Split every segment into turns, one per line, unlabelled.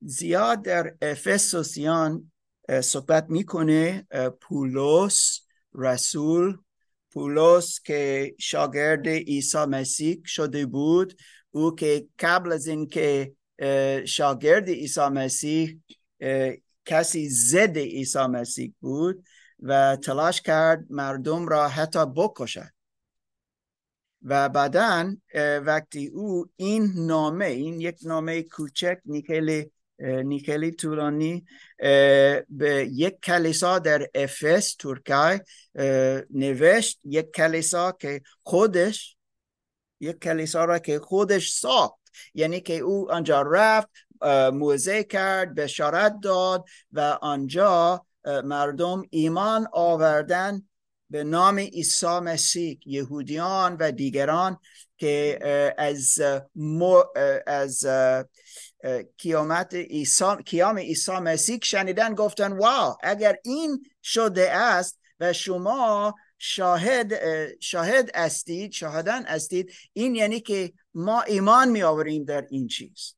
زیاد در افسوسیان صحبت می‌کنه پولس رسول پولس که شاگرد عیسی مسیح شده بود. او که قبل از اینکه شاگرد عیسی مسیح کسی ضد عیسی مسیح بود و تلاش کرد مردم را حتی بکشد. و بعدا وقتی او این نامه این یک نامه کوچک نیکلی نیکلی طولانی به یک کلیسا در افس ترکیه نوشت. یک کلیسا که خودش یک کلیسا را که خودش ساخت. یعنی که او آنجا رفت موزه کرد بشارت داد و آنجا مردم ایمان آوردن به نام عیسی مسیح. یهودیان و دیگران که از از قیامت عیسی قیام عیسی مسیح شنیدن گفتن واو اگر این شده است و شما شاهد شاهد استید شاهدان استید این یعنی که ما ایمان می آوریم در این چیز.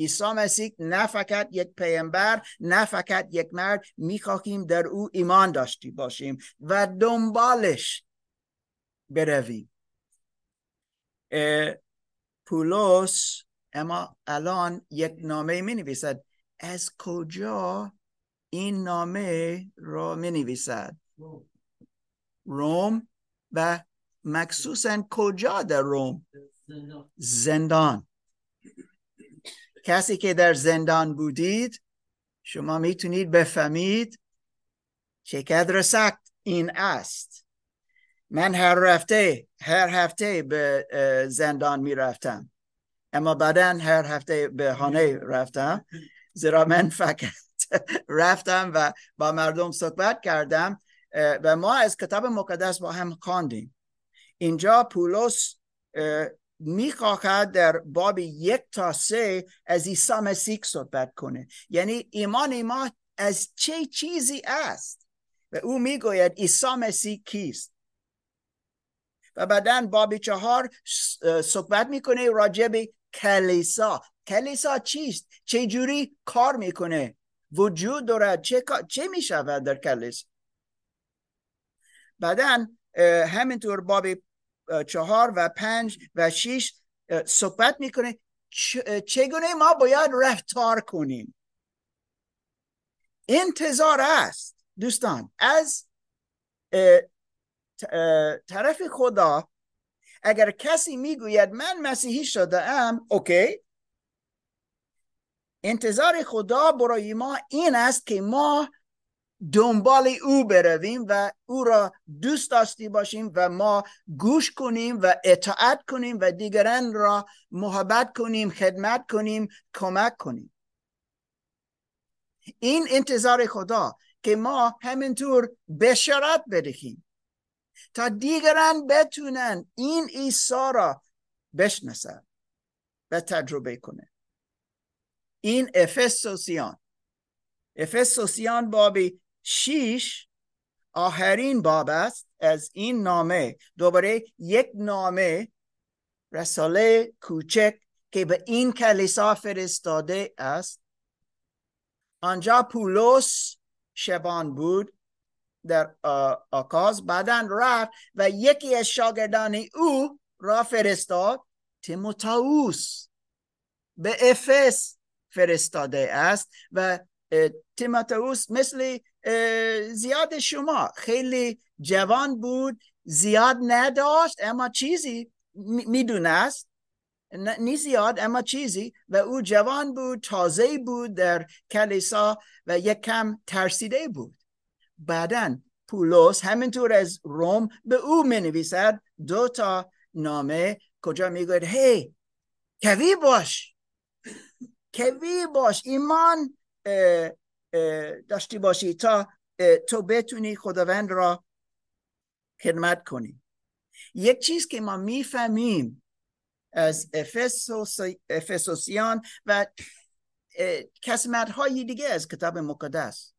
عیسی مسیح نه فقط یک پیامبر نه فقط یک مرد می‌خواهیم در او ایمان داشتی باشیم و دنبالش برویم. پولس اما الان یک نامه می نویسد از کجا این نامه را می نویسد روم. و مخصوصا کجا در روم؟ زندان. کسی که در زندان بودید شما می‌تونید بفهمید چقدر سخت این است. من هر هفته هر هفته به زندان می‌رفتم. اما بعدا هر هفته به خانه رفتم. زیرا من فقط رفتم و با مردم صحبت کردم و ما از کتاب مقدس با هم خواندیم. اینجا پولس می‌خواهد در باب یک تا سه از عیسی مسیح صحبت کنه. یعنی ایمان ما از چه چیزی است؟ و او می‌گوید عیسی مسیح کیست؟ و بعدا باب چهار صحبت می‌کنه راجع به کلیسا. کلیسا چیست؟ چه جوری کار می‌کنه؟ وجود دارد. چه, چه می‌شود در کلیسا؟ بعدا همینطور باب چهار و پنج و شیش صحبت می‌کنه چگونه ما باید رفتار کنیم؟ انتظار است دوستان. از طرف خدا اگر کسی می‌گوید من مسیحی شده ام اوکی. انتظار خدا برای ما این است که ما دنبال او برویم و او را دوست داشتی باشیم و ما گوش کنیم و اطاعت کنیم و دیگران را محبت کنیم خدمت کنیم کمک کنیم. این انتظار خدا که ما همینطور بشارت بدهیم. تا دیگران بتونن این عیسی را بشناسن و تجربه کنه این افسوسیان. افسوسیان بابی شیش آخرین باب است از این نامه. دوباره یک نامه رساله کوچک که به این کلیسا فرستاده است. آنجا پولس شبان بود. در آکاز بعدا رفت و یکی از شاگردان او را فرستاد تیموتائوس. به افس فرستاده است و تیموتائوس مثل زیاد شما خیلی جوان بود زیاد نداشت اما چیزی می‌دونست. نی زیاد اما چیزی و او جوان بود تازه بود در کلیسا و یک کم ترسیده بود. بعدا پولس همینطور از روم به او می نویسد دو تا نامه. کجا می‌گوید؟ هی کوی باش. کوی باش. ایمان داشتی باشی تا تو بتونی خداوند را خدمت کنی. یک چیز که ما می‌فهمیم از افسوسیان و کسمت های دیگه از کتاب مقدس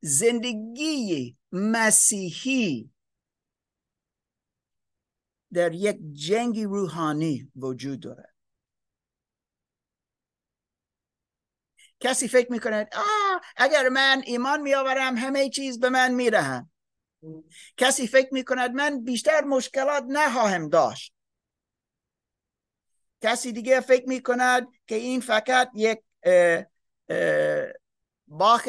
زندگی مسیحی در یک جنگ روحانی وجود دارد. کسی فکر می‌کند آه اگر من ایمان میآورم همه چیز به من میرهند کسی فکر می‌کند من بیشتر مشکلات نخواهم داشت. کسی دیگه فکر می‌کند که این فقط یک باخ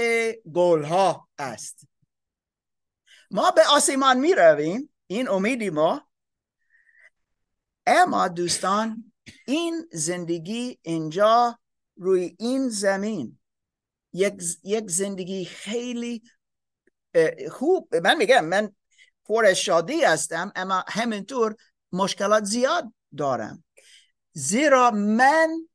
گل ها است. ما به آسمان می رویم این امیدی ما. اما دوستان این زندگی اینجا روی این زمین. یک, یک زندگی خیلی خوب. من میگم من پر شادی هستم اما همینطور مشکلات زیاد دارم. زیرا من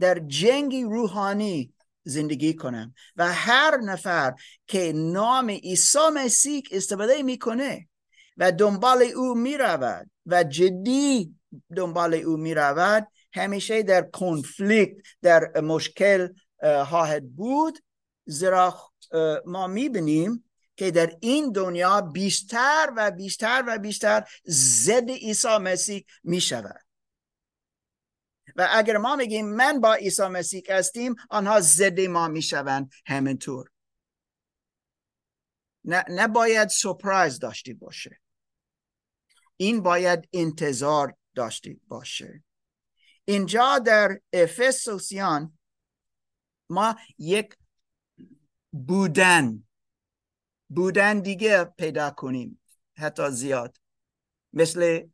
در جنگی روحانی زندگی کنم. و هر نفر که نام عیسی مسیح استفاده می‌کنه و دنبال او می‌رود و جدی دنبال او می‌رود همیشه در کنفلیکت در مشکل خواهد بود. زیرا ما می‌بینیم که در این دنیا بیشتر و بیشتر و بیشتر ضد عیسی مسیح می‌شود. و اگر ما میگیم من با عیسی مسیح هستیم آنها ضد ما می‌شوند همینطور. نه نباید سپرایز داشتی باشه. این باید انتظار داشتی باشه. اینجا در افسوسیان ما یک بودن بودن دیگه پیدا کنیم حتی زیاد. مثل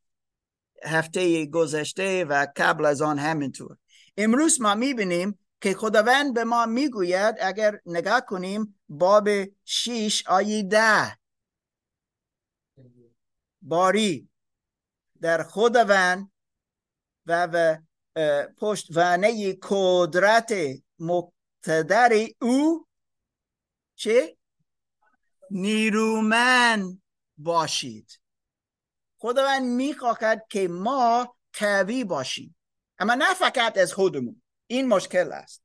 هفته گذشته و قبل از آن همینطور. امروز ما می‌بینیم که خداوند به ما می‌گوید اگر نگاه کنیم باب شیش آیه ده. باری در خداوند و, و پشت وانه قدرت مقتدر او چه؟ نیرومن باشید. خداوند می‌خواهد که ما قوی باشیم. اما نه فقط از خودمون. این مشکل است.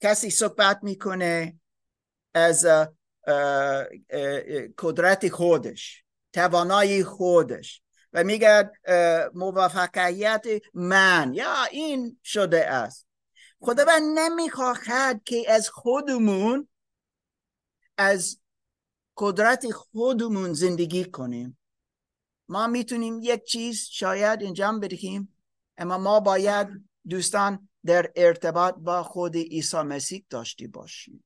کسی صحبت می‌کنه از قدرت خودش توانایی خودش و میگه موفقیت من. یا این شده است. خداوند نمی‌خواهد که از خودمون از قدرت خودمون زندگی کنیم. ما می‌تونیم یک چیز شاید انجام بدهیم اما ما باید دوستان در ارتباط با خود عیسی مسیح داشتی باشیم.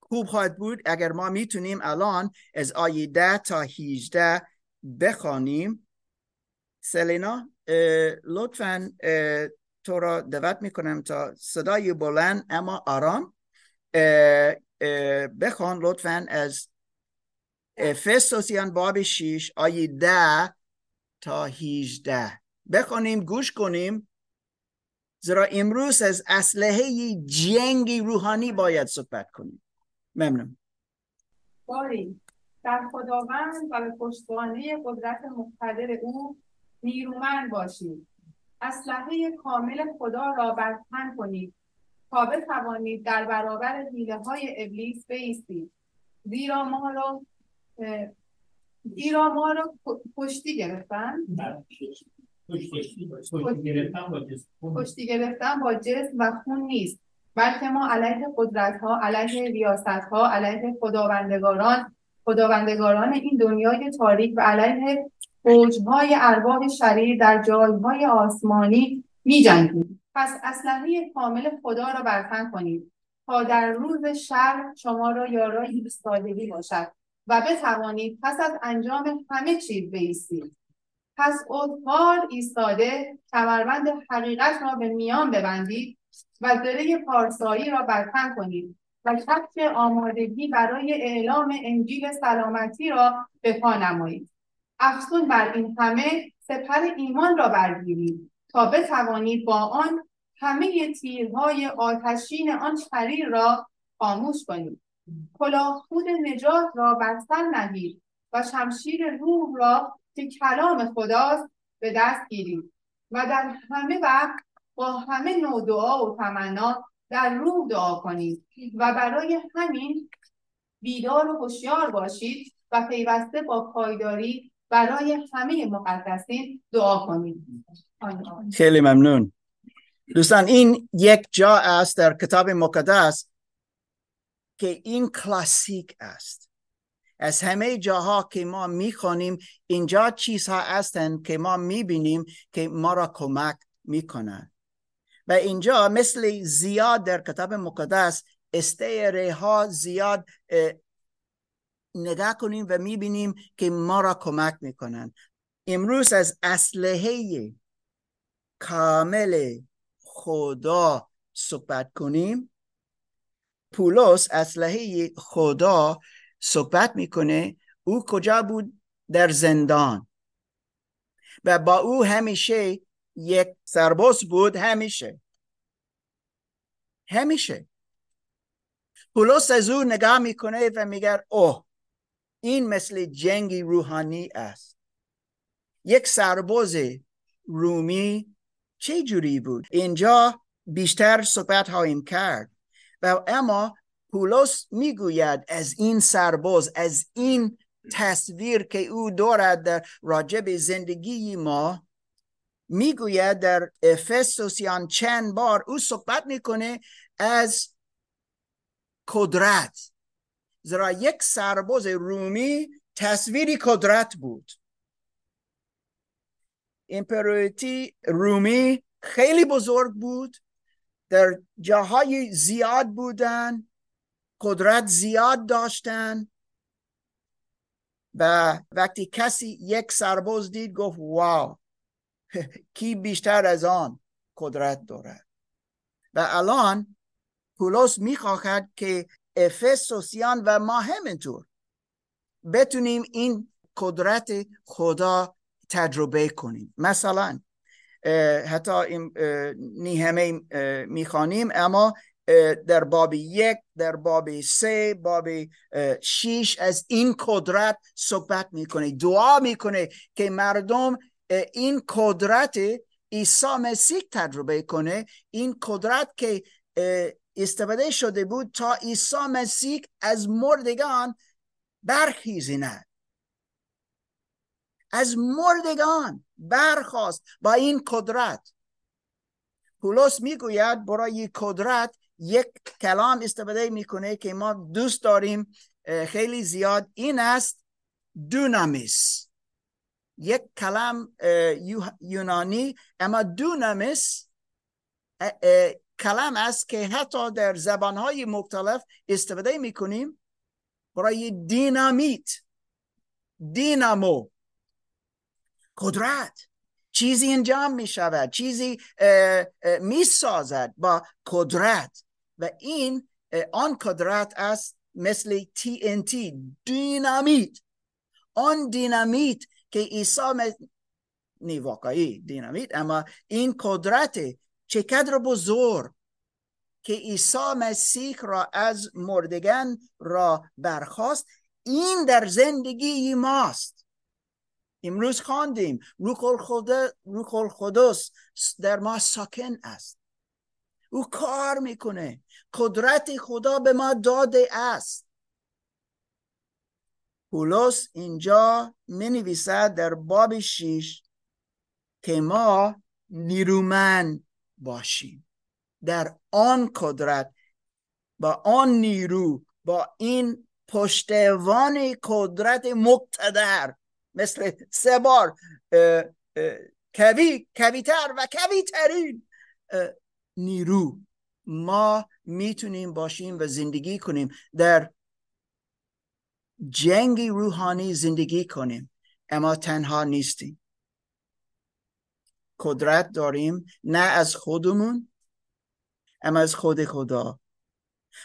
خوب خواهد بود اگر ما می‌تونیم الان از آیه ده تا 18 بخوانیم. سلینا لطفا تو را دعوت می‌کنم تا صدای بلند اما آرام بخوان لطفا از افسوسیان باب 6 آیه ده تا 18 بخونیم گوش کنیم. زیرا امروز از اسلحه جنگی روحانی باید صحبت کنیم. ممنون.
باری در خداوند و به پشتوانه قدرت مقتدر او نیرومند باشید اسلحه کامل خدا را برتن کنید. تا بتوانید در برابر حیله های ابلیس بیستید. زیرا ما را زیرا ما رو پشتی گرفتن؟ پشتی گرفتن با جسم. و خون نیست. بلکه ما علیه قدرت ها علیه ریاست ها علیه خداوندگاران خداوندگاران این دنیای تاریک و علیه های ارواح شریر در جایهای آسمانی می جنگیم. پس اسلحه کامل خدا را برتن کنید تا در روز شر شما را یارای ایستادگی باشد. و بتوانید پس از انجام همه چیز بیستید. پس ادوار ایستاده کمربند حقیقت را به میان ببندید و زره پارسایی را برتن کنید و کفش آمادگی برای اعلام انجیل سلامتی را به پا نمایید. افزون بر این همه سپر ایمان را برگیرید تا بتوانید با آن همه تیرهای آتشین آن شریر را خاموش کنید. کلاه خود نجات را بر سر نهید و شمشیر روح را که کلام خداست به دست گیرید و در همه وقت با همه نوع دعا و تمنا در روح دعا کنید و برای همین بیدار و هوشیار باشید و پیوسته با پایداری برای همه مقدسین دعا کنید.
خیلی ممنون. دوستان این یک جا است در کتاب مقدس که این کلاسیک است. از همه جاها که ما می‌خوانیم اینجا چیزها هستند که ما می‌بینیم که ما را کمک می‌کنند و اینجا مثل زیاد در کتاب مقدس استیره ها زیاد نگاه کنیم و می‌بینیم که ما را کمک می‌کنند امروز از اسلحه کامل خدا صحبت کنیم. پولس اسلحه خدا صحبت می‌کنه او کجا بود در زندان؟ و با او همیشه یک سرباز بود همیشه. همیشه. پولس از او نگاه می‌کنه و میگه اوه این مثل جنگی روحانی است. یک سرباز رومی چه جوری بود؟ اینجا بیشتر صحبت هایم کرد. و اما پولس می‌گوید از این سرباز از این تصویر که او دارد در راجب زندگی ما می‌گوید در افسوسیان چند بار او صحبت می‌کنه از قدرت زیرا یک سرباز رومی تصویری قدرت بود. امپراطوری رومی خیلی بزرگ بود. در جاهای زیاد بودن قدرت زیاد داشتن و وقتی کسی یک سرباز دید گفت واو کی بیشتر از آن قدرت دارد؟ و الان پولس می‌خواهد که افسوسیان و ما همینطور بتونیم این قدرت خدا تجربه کنیم. مثلا حتی این همه می‌خوانیم. اما در باب یک در باب سه باب شیش از این قدرت صحبت می‌کنه دعا می‌کنه که مردم این قدرت عیسی مسیح تجربه کنه. این قدرت که استفاده شده بود تا عیسی مسیح از مردگان برخیزیند. از مردگان برخواست با این قدرت. پولس می‌گوید برای قدرت یک کلام استفاده می‌کنه که ما دوست داریم خیلی زیاد. این است دونامیس یک کلام یونانی اما دونامیس کلام است که حتی در زبانهای مختلف استفاده می‌کنیم. برای دینامیت دینامو. قدرت. چیزی انجام می شود چیزی می سازد با قدرت. و این آن قدرت است مثل TNT دینامیت. آن دینامیت که عیسی نی واقعی دینامیت اما این قدرت چقدر بزرگ که عیسی مسیح را از مردگان را برخواست این در زندگی ماست. امروز خواندیم. روح القدس در ما ساکن است. او کار می‌کنه. قدرت خدا به ما داده است. پولس اینجا می نویسد در باب شیش که ما نیرومند باشیم. در آن قدرت با آن نیرو با این پشتوان قدرت مقتدر. مثل سه بار کوی کویتر و کویترین نیرو. ما می‌تونیم باشیم و زندگی کنیم. در جنگی روحانی زندگی کنیم اما تنها نیستیم. قدرت داریم نه از خودمون اما از خود خدا.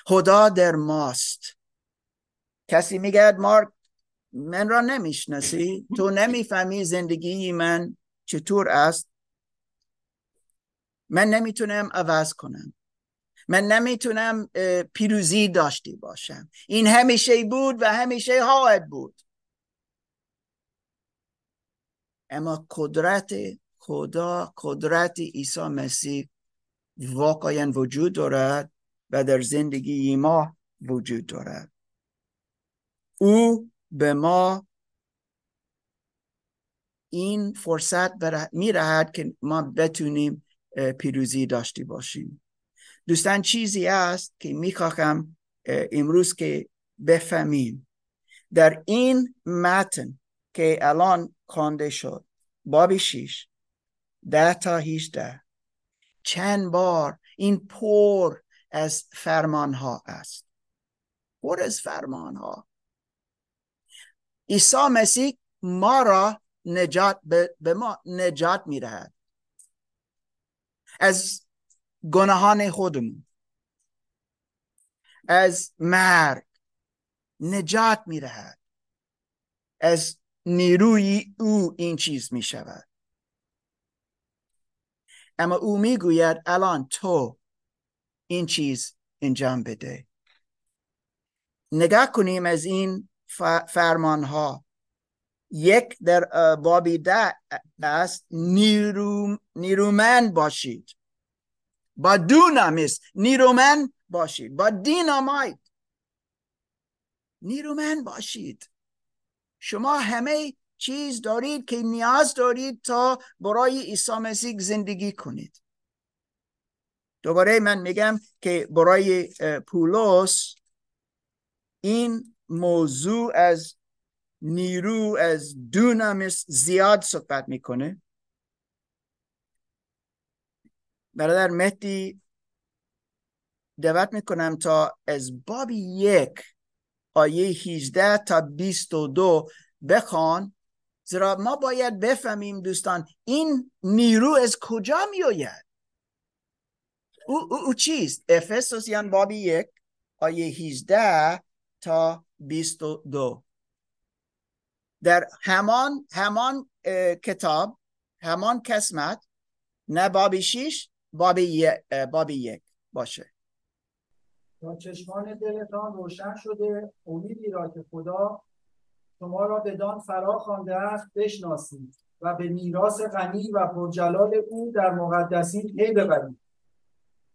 خدا در ماست. کسی میگه مارک من را نمی‌شناسی؟ تو نمی‌فهمی زندگی من چطور است؟ من نمی‌تونم عوض کنم. من نمی‌تونم پیروزی داشتی باشم. این همیشه بود و همیشه خواهد بود. اما قدرت خدا قدرت عیسی مسیح واقعا وجود دارد و در زندگی ما وجود دارد. او به ما این فرصت میرهد که ما بتونیم پیروزی داشته باشیم. دوستان چیزی است که می‌خواهم امروز که بفهمیم. در این متن که الان خوانده شد بابی شیش ده تا هیچده چند بار این پر از فرمان ها است. پر از فرمان ها عیسی مسیح ما را نجات به ما نجات می‌دهد. از گناهان خودمون از مرگ نجات می‌دهد. از نیروی او این چیز می شود اما او می‌گوید الان تو این چیز انجام بده. نگاه کنیم از این فرمان ها یک در بابی ده است نیرو نیرومند باشید. با دونامیس نیرومند باشید. با دینامایت نیرومند باشید. شما همه چیز دارید که نیاز دارید تا برای عیسی مسیح زندگی کنید. دوباره من میگم که برای پولس این موضوع از نیرو از دونامیس زیاد صحبت می‌کنه. برادر مهدی دعوت می‌کنم تا از باب یک آیه 18 تا 22 بخوان. زیرا ما باید بفهمیم دوستان این نیرو از کجا میآید؟ او, او, او چیست؟ افسوسیان باب یک آیه 18 تا 22 در همان همان کتاب همان قسمت نه باب 6 باب, باب یک باشه.
تا چشمان دلتان روشن شده امیدی را که خدا شما را بدان فرا خوانده است بشناسید و به میراث غنی و پرجلال او در مقدسین پی ببرید.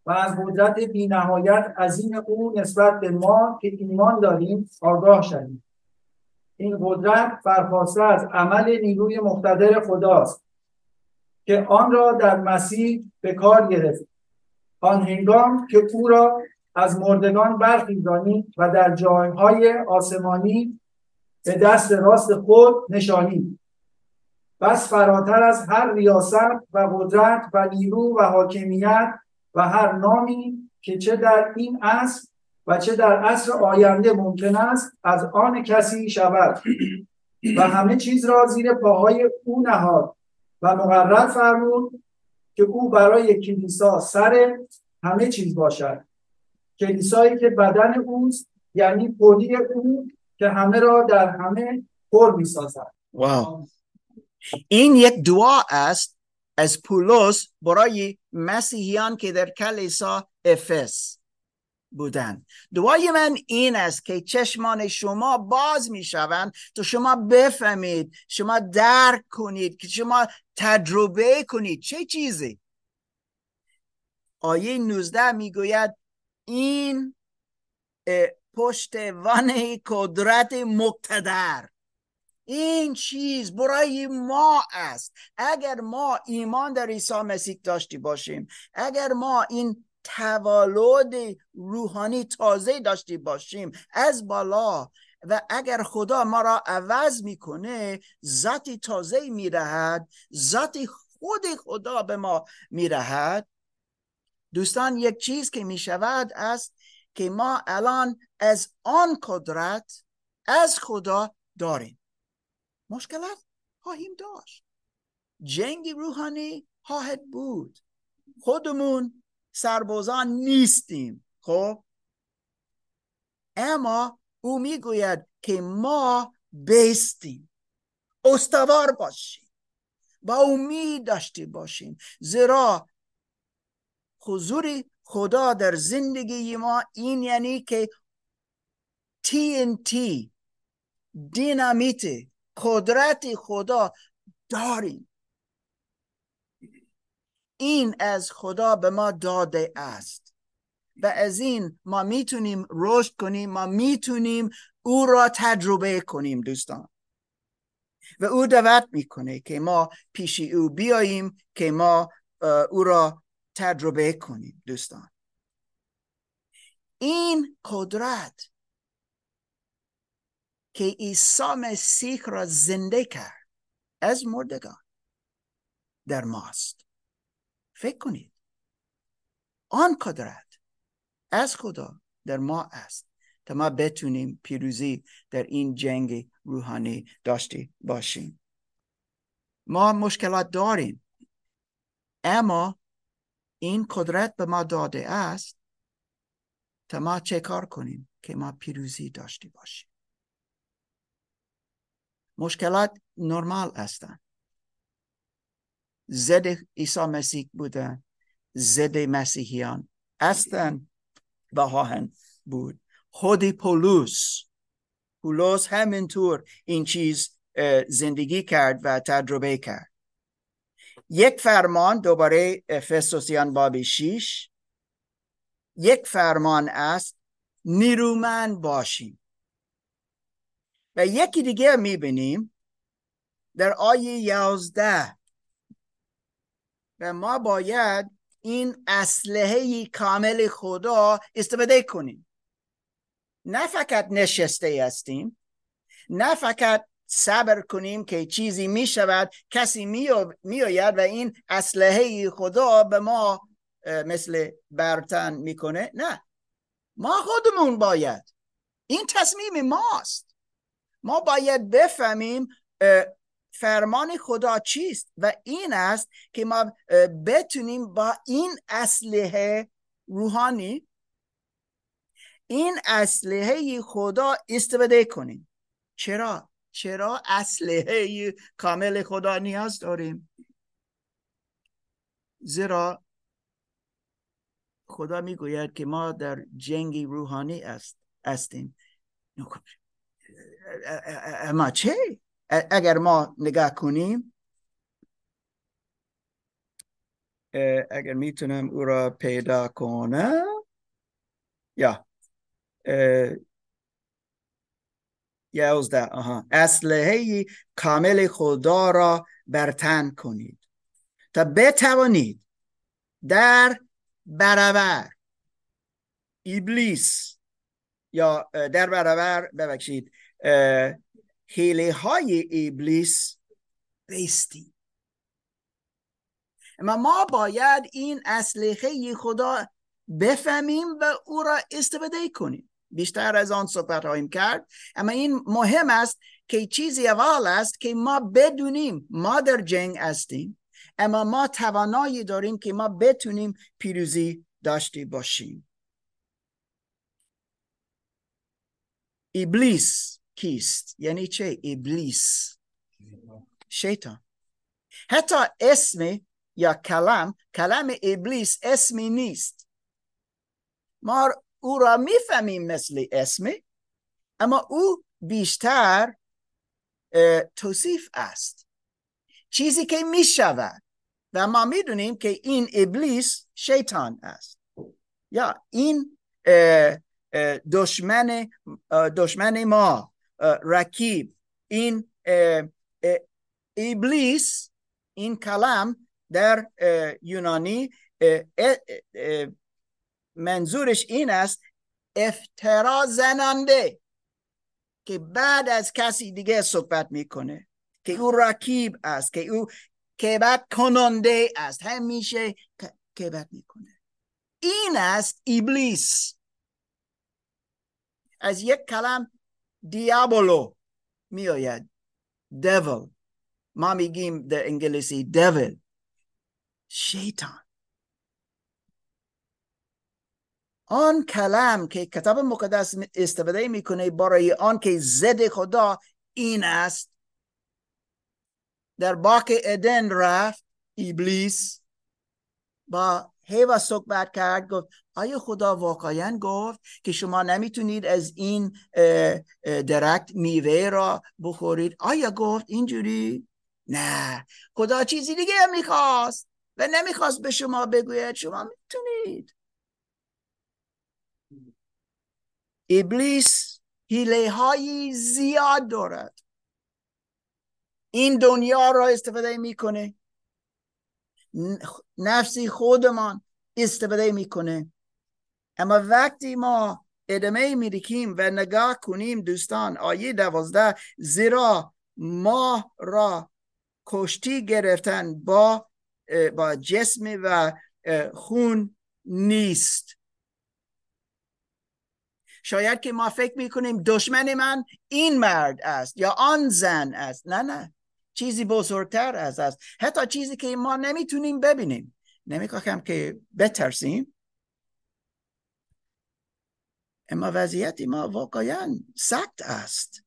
و از قدرت بینهایت عظیم او نسبت به ما که ایمان داریم آگاه شوید این قدرت برخواسته از عمل نیروی مقتدر خداست که آن را در مسیح به کار گرفت. آن هنگام که او را از مردگان برخیزانید و در جایهای آسمانی به دست راست خود نشانید بس فراتر از هر ریاست و قدرت و نیرو و حاکمیت و هر نامی که چه در این عصر و چه در عصر آینده ممکن است از آن کسی شود. و همه چیز را زیر پاهای او نهاد و مقرر فرمود که او برای کلیسا سر همه چیز باشد. کلیسایی که بدن اوست یعنی پولی او که همه را در همه پر می سازد
واو. این یک دعا است از پولس برای مسیحیان که در کلیسا افس بودن دعای من این است که چشمان شما باز می شوند تو شما بفهمید شما درک کنید که شما تجربه کنید. چه چیزی؟ آیه 19 می‌گوید این پشتوان قدرت مقتدر. این چیز برای ما است. اگر ما ایمان در عیسی مسیح داشتی باشیم اگر ما این تولد روحانی تازه داشتی باشیم از بالا و اگر خدا ما را عوض می‌کنه ذاتی تازه میرهد ذاتی خود خدا به ما میرهد. دوستان یک چیز که می‌شود است که ما الان از آن قدرت از خدا داریم. مشکلات خواهیم داشت. جنگ روحانی خواهد بود. خودمون سربازان نیستیم. خب؟ اما او می‌گوید که ما بیستیم استوار باشیم. با امید داشته باشیم. زیرا حضور خدا در زندگی ما این یعنی که TNT دینامیت قدرت خدا داریم. این از خدا به ما داده است. و از این ما می‌تونیم رشد کنیم ما می‌تونیم او را تجربه کنیم دوستان. و او دعوت می‌کنه که ما پیش او بیاییم که ما او را تجربه کنیم دوستان. این قدرت که عیسی مسیح را زنده کرد از مردگان در ماست فکر کنید آن قدرت از خدا در ما است تا ما بتونیم پیروزی در این جنگ روحانی داشته باشیم. ما مشکلات داریم اما این قدرت به ما داده است تا ما چه کار کنیم که ما پیروزی داشته باشیم؟ مشکلات نرمال هستند ضد عیسی مسیح بودن ضد مسیحیان هستند و خواهند بود. خودی پولوس پولوس همینطور این چیز زندگی کرد و تجربه کرد. یک فرمان دوباره فسوسیان باب شیش. یک فرمان است نیرومند باشیم. و یکی دیگه می‌بینیم. در آیه یازده. و ما باید این اسلحه کامل خدا استفاده کنیم. نه فقط نشسته هستیم نه فقط صبر کنیم که چیزی می شود کسی می آید و این اسلحه خدا به ما مثل برتن می‌کنه. نه. ما خودمون باید. این تصمیم ماست. ما باید بفهمیم فرمان خدا چیست و این است که ما بتونیم با این اسلحه روحانی این اسلحه خدا استفاده کنیم. چرا؟ چرا اسلحه کامل خدا نیاز داریم؟ زیرا خدا می‌گوید که ما در جنگی روحانی است هستیم. اما چه؟ اگر ما نگاه کنیم اگر می‌تونم او را پیدا کنم یا یازده آها. اسلحه کامل خدا را برتن کنید تا بتوانید در برابر ابلیس یا در برابر ببخشید حیله های ابلیس بیستی اما ما باید این اسلحه خدا بفهمیم و او را استفاده کنیم. بیشتر از آن صحبت هاییم کرد. اما این مهم است که چیزی اول است که ما بدونیم ما در جنگ هستیم. اما ما توانایی داریم که ما بتونیم پیروزی داشته باشیم. ابلیس کیست؟ یعنی چه؟ ابلیس. شیطان. حتی اسم یا کلام کلام ابلیس اسمی نیست. ما او را می‌فهمیم مثل اسمی اما او بیشتر توصیف است. چیزی که می‌شود و ما می‌دونیم که این ابلیس شیطان است. یا این دشمن دشمن ما. رکیب این ابلیس این کلام در یونانی منظورش این است افترا زننده که بعد از کسی دیگه صحبت می‌کنه که او رکیب است که او کبت کننده است همیشه کبت می‌کنه. این است ابلیس. از یک کلم دیابولو می آید devil. ما میگیم در انگلیسی devil. شیطان آن کلم که کتاب مقدس استفاده می‌کنه برای آن که زد خدا این است در باک ادن رفت ابلیس با هیوا صحبت کرد گفت آیا خدا واقعا گفت که شما نمی‌تونید از این درکت میوه را بخورید؟ آیا گفت اینجوری؟ نه. خدا چیزی دیگه می‌خواست و نمی‌خواست به شما بگوید. شما می‌تونید. ابلیس هیله های زیاد دارد. این دنیا را استفاده می‌کنه. نفسی خودمان استفاده می‌کنه. اما وقتی ما ادامه میریکیم و نگاه کنیم دوستان آیه دوازده زیرا ما را کشتی گرفتن با با جسم و خون نیست. شاید که ما فکر می‌کنیم دشمن من این مرد است یا آن زن است. نه نه. چیزی بزرگتر از است. حتی چیزی که ما نمی‌تونیم ببینیم. نمی‌خواهم که بترسیم. اما وضعیت ما واقعا سخت است.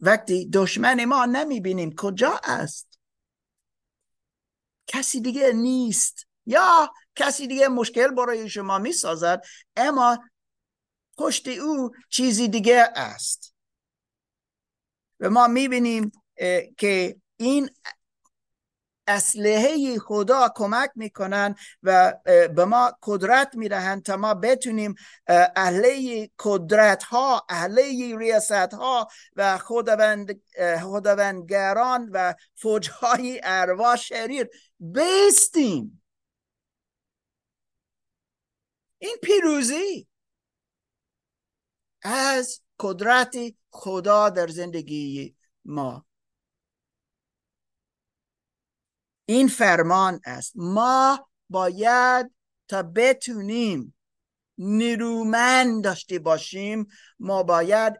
وقتی دشمن ما نمی‌بینیم کجا است؟ کسی دیگه نیست. یا کسی دیگه مشکل برای شما می‌سازد اما پشت او چیزی دیگه است. و ما می‌بینیم که این اسلحه خدا کمک می‌کنن و به ما قدرت می‌دهند تا ما بتونیم اهله قدرت ها اهله ریاست ها و خداوند خداوندگران و فوجهای ارواح شریر بیستیم. این پیروزی از قدرت خدا در زندگی ما این فرمان است. ما باید تا بتونیم نیرومند داشته باشیم ما باید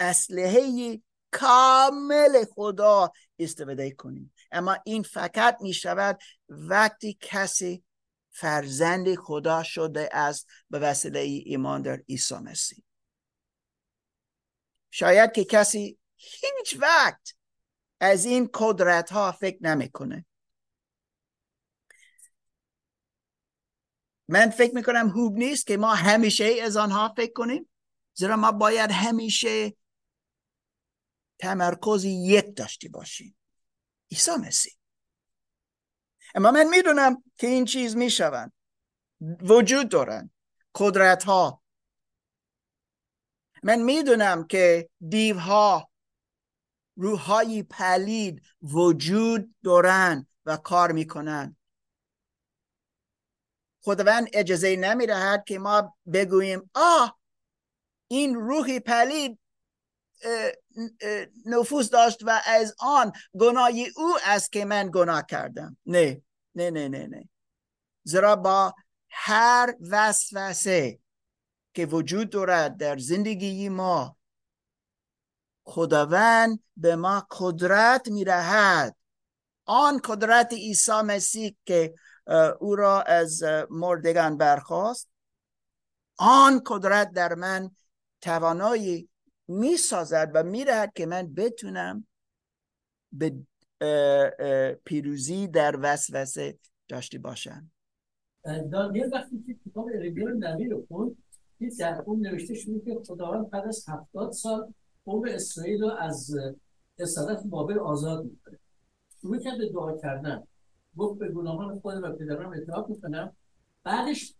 اسلحه کامل خدا استفاده کنیم. اما این فقط می شود وقتی کسی فرزند خدا شده است به وسیله ایمان در عیسی مسیح. شاید که کسی هیچ وقت از این قدرت ها فکر نمی‌کنه. من فکر می‌کنم خوب نیست که ما همیشه از آنها فکر کنیم زیرا ما باید همیشه تمرکز یک داشته باشیم. عیسی مسیح. اما من می‌دونم که این چیز می‌شوند. وجود دارن قدرت ها من می‌دونم که دیوها روحهای پلید وجود دارن و کار می‌کنن. خداوند اجازه نمی‌دهد که ما بگوییم آه این روحی پلید نفوذ داشت و از آن گناه او است که من گناه کردم. نه نه نه نه نه. زیرا با هر وسوسه که وجود دارد در زندگی ما خداوند به ما قدرت می‌دهد. آن قدرت عیسی مسیح که او را از مردگان برخواست آن قدرت در من توانایی می‌سازد و می‌دهد که من بتونم به پیروزی در وسوسه داشته باشم.
دانیل وقتی که کتاب ارمیای نبی رو خوند در اون نوشته شده که خداوند بعد از هفتاد سال قوم اسرائیل رو از اسارت بابل آزاد می‌کنه. شروع کرد به دعا کردن. گفت به گناهان خود و پدران اعتراف می‌کنم. بعدش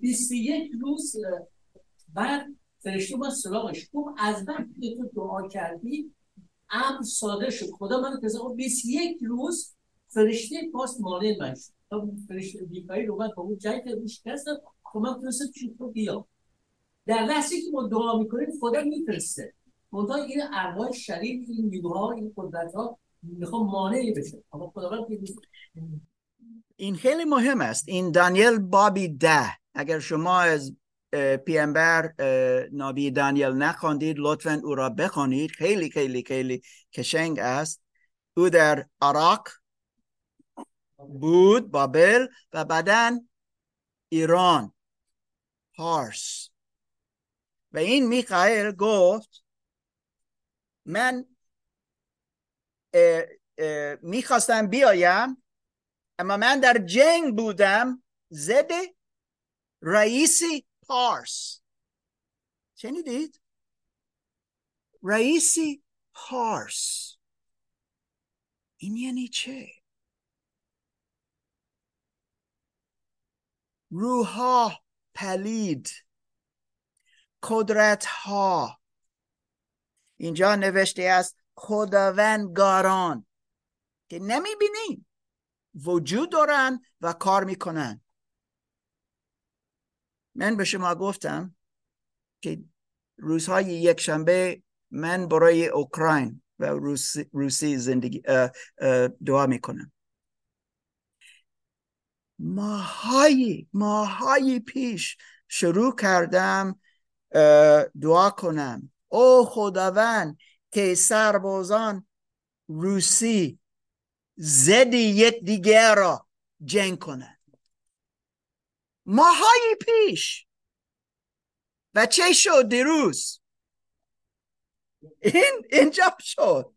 21 روز بعد فرشته ما سراغش. گفت از وقتی تو دعا کردی امر ساده شد. خدا من که 21 روز فرشته پاس مانع من شد. تا فرشته بیکاری رو من با جایی که روش کردم خب من تونستم تو بیا. در لحظه که ما دعا می‌کنیم خدا میفرسته. منتها این ارواح شریر این نیروها این قدرت ها می‌خوام مانعی بشه. اما خداوند
این خیلی مهم است. این دانیل بابی ده. اگر شما از پیامبر نبی دانیل نخواندید لطفا او را بخوانید. خیلی خیلی خیلی کشنگ است. او در عراق بود بابل و بعدا ایران. پارس و این میخائیل گفت من می‌خواستم بیایم اما من در جنگ بودم زده رئیسی پارس شنیدید؟ رئیسی پارس این یعنی چه؟ روحا پلید قدرت ها اینجا نوشته است خداوندگاران که نمی‌بینیم وجود دارن و کار می‌کنن. من به شما گفتم که روزهای یک شنبه من برای اوکراین و روسی زندگی دعا می‌کنم. ماهای ماهای پیش شروع کردم دعا کنم. او خداوند که سربازان روسی ضد یک دیگر را جنگ کنند. ماهای پیش و چه شد دیروز؟ این اینجا شد.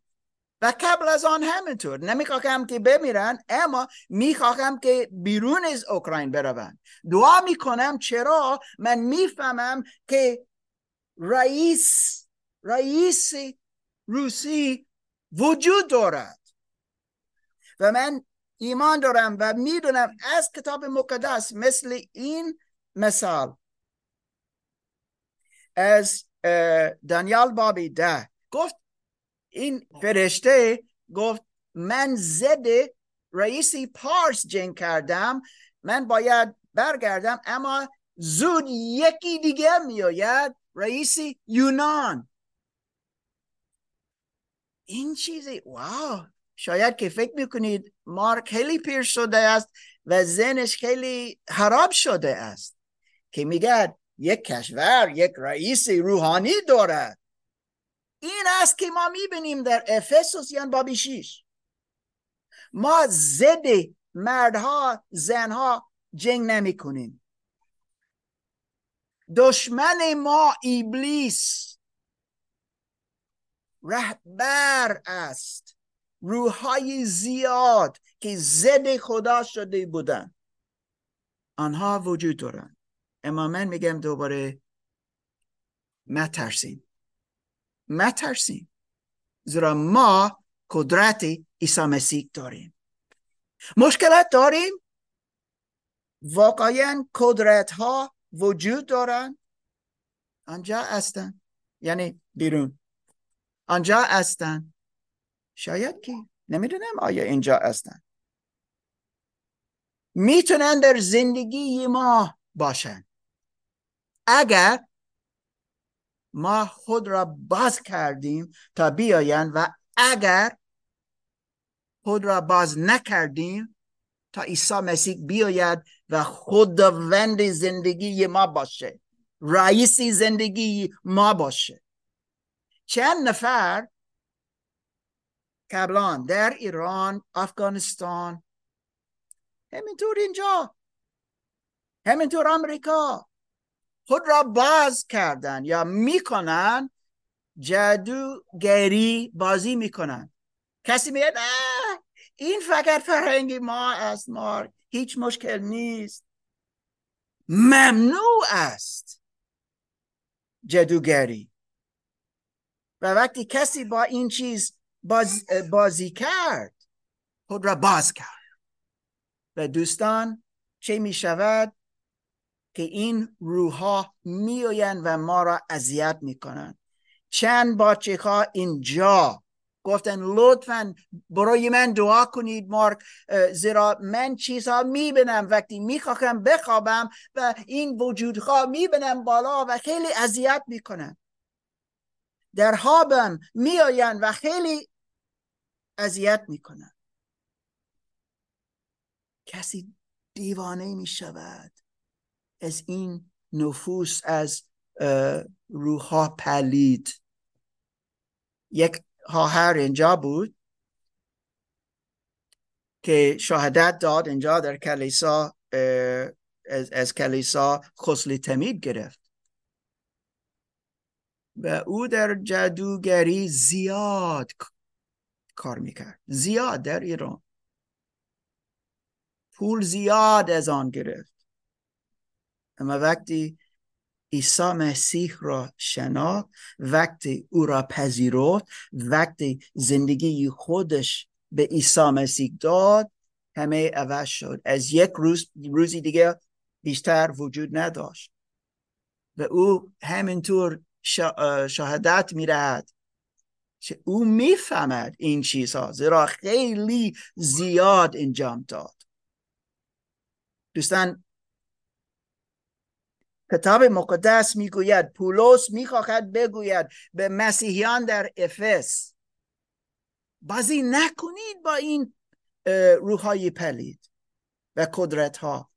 و قبل از آن همینطور نمی‌خواهم که بمیرن اما می‌خواهم که بیرون از اوکراین بروند. دعا می‌کنم چرا؟ من می‌فهمم که رئیس رئیس روسی وجود دارد. و من ایمان دارم و می‌دونم از کتاب مقدس مثل این مثال. از دانیال بابی ده. گفت این فرشته گفت من زد رئیسی پارس جنگ کردم. من باید برگردم اما زود یکی دیگه میآید. رئیسی یونان. این چیزی واو. شاید که فکر می‌کنید مارک خیلی پیر شده است و ذهنش خیلی خراب شده است که میگه یک کشور یک رئیس روحانی دارد این است که ما می‌بینیم در افسوس یان بابی شیش. ما ضد مردها زنها جنگ نمی کنیم دشمن ما ابلیس رهبر است. روحای زیاد که زد خدا شده بودن. آنها وجود دارن اما من میگم دوباره مترسیم. مترسیم. زیرا ما قدرت عیسی مسیح داریم. مشکلات داریم. واقعا قدرت ها وجود دارن آنجا هستن. یعنی بیرون. آنجا هستن. شاید که نمی‌دونم آیا اینجا هستن. می‌تونن در زندگی ما باشن. اگر ما خود را باز کردیم تا بیاین و اگر خود را باز نکردیم تا عیسی مسیح بیاید و خداوند زندگی ما باشه. رئیسی زندگی ما باشه. چند نفر قبلان در ایران افغانستان همینطور اینجا همینطور آمریکا خود را باز کردن یا می‌کنن جادوگری بازی می‌کنن. کسی میاد این فقط فرهنگ ما است ما هیچ مشکل نیست. ممنوع است. جادوگری و وقتی کسی با این چیز باز بازی کرد خود را باز کرد. و دوستان چه می شود که این روحها میآیند و ما را اذیت می‌کنند؟ چند بچه ها اینجا گفتن لطفا برای من دعا کنید مارک زیرا من چیزها می‌بینم. وقتی می‌خواهم بخوابم و این وجودها می‌بینم بالا و خیلی اذیت می‌کنن. در خوابم میآیند و خیلی اذیت می‌کنن. کسی دیوانه می شود از این نفوس از روحها پلید. یک خواهر اینجا بود که شهادت داد اینجا در کلیسا از, از کلیسا خسلی تمید گرفت. و او در جادوگری زیاد کار می‌کرد. زیاد در ایران. پول زیاد از آن گرفت. اما وقتی عیسی مسیح را شناخت وقتی او را پذیرفت وقتی زندگی خودش به عیسی مسیح داد. همه عوض شد. از یک روز روزی دیگه بیشتر وجود نداشت. و او همینطور شهادت میرهد او می‌فهمد این چیزها زیرا خیلی زیاد انجام داد. دوستان کتاب مقدس می‌گوید پولس می‌خواهد بگوید به مسیحیان در افس. بازی نکنید با این روحای پلید و قدرت ها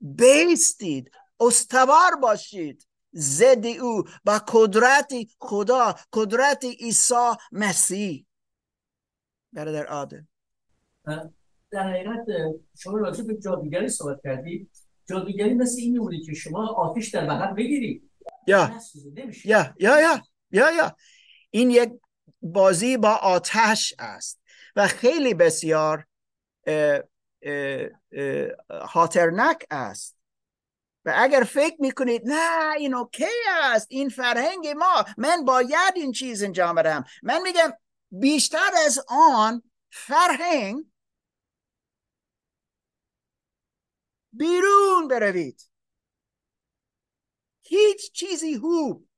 بیستید استوار باشید. ضد او با قدرت خدا قدرت عیسی مسیح. برادر آدم.
در حقیقت شما راجع به جادوگری صحبت کردید جادوگری مثل این میمونه که شما آتش در بغل بگیرید
یا یا یا یا یا یا. این یک بازی با آتش است و خیلی بسیار خاطرناک است. و اگر فکر می‌کنید نه این اوکی است این فرهنگ ما من باید این چیز انجام بدم. من میگم بیشتر از آن فرهنگ بیرون بروید. هیچ چیزی خوب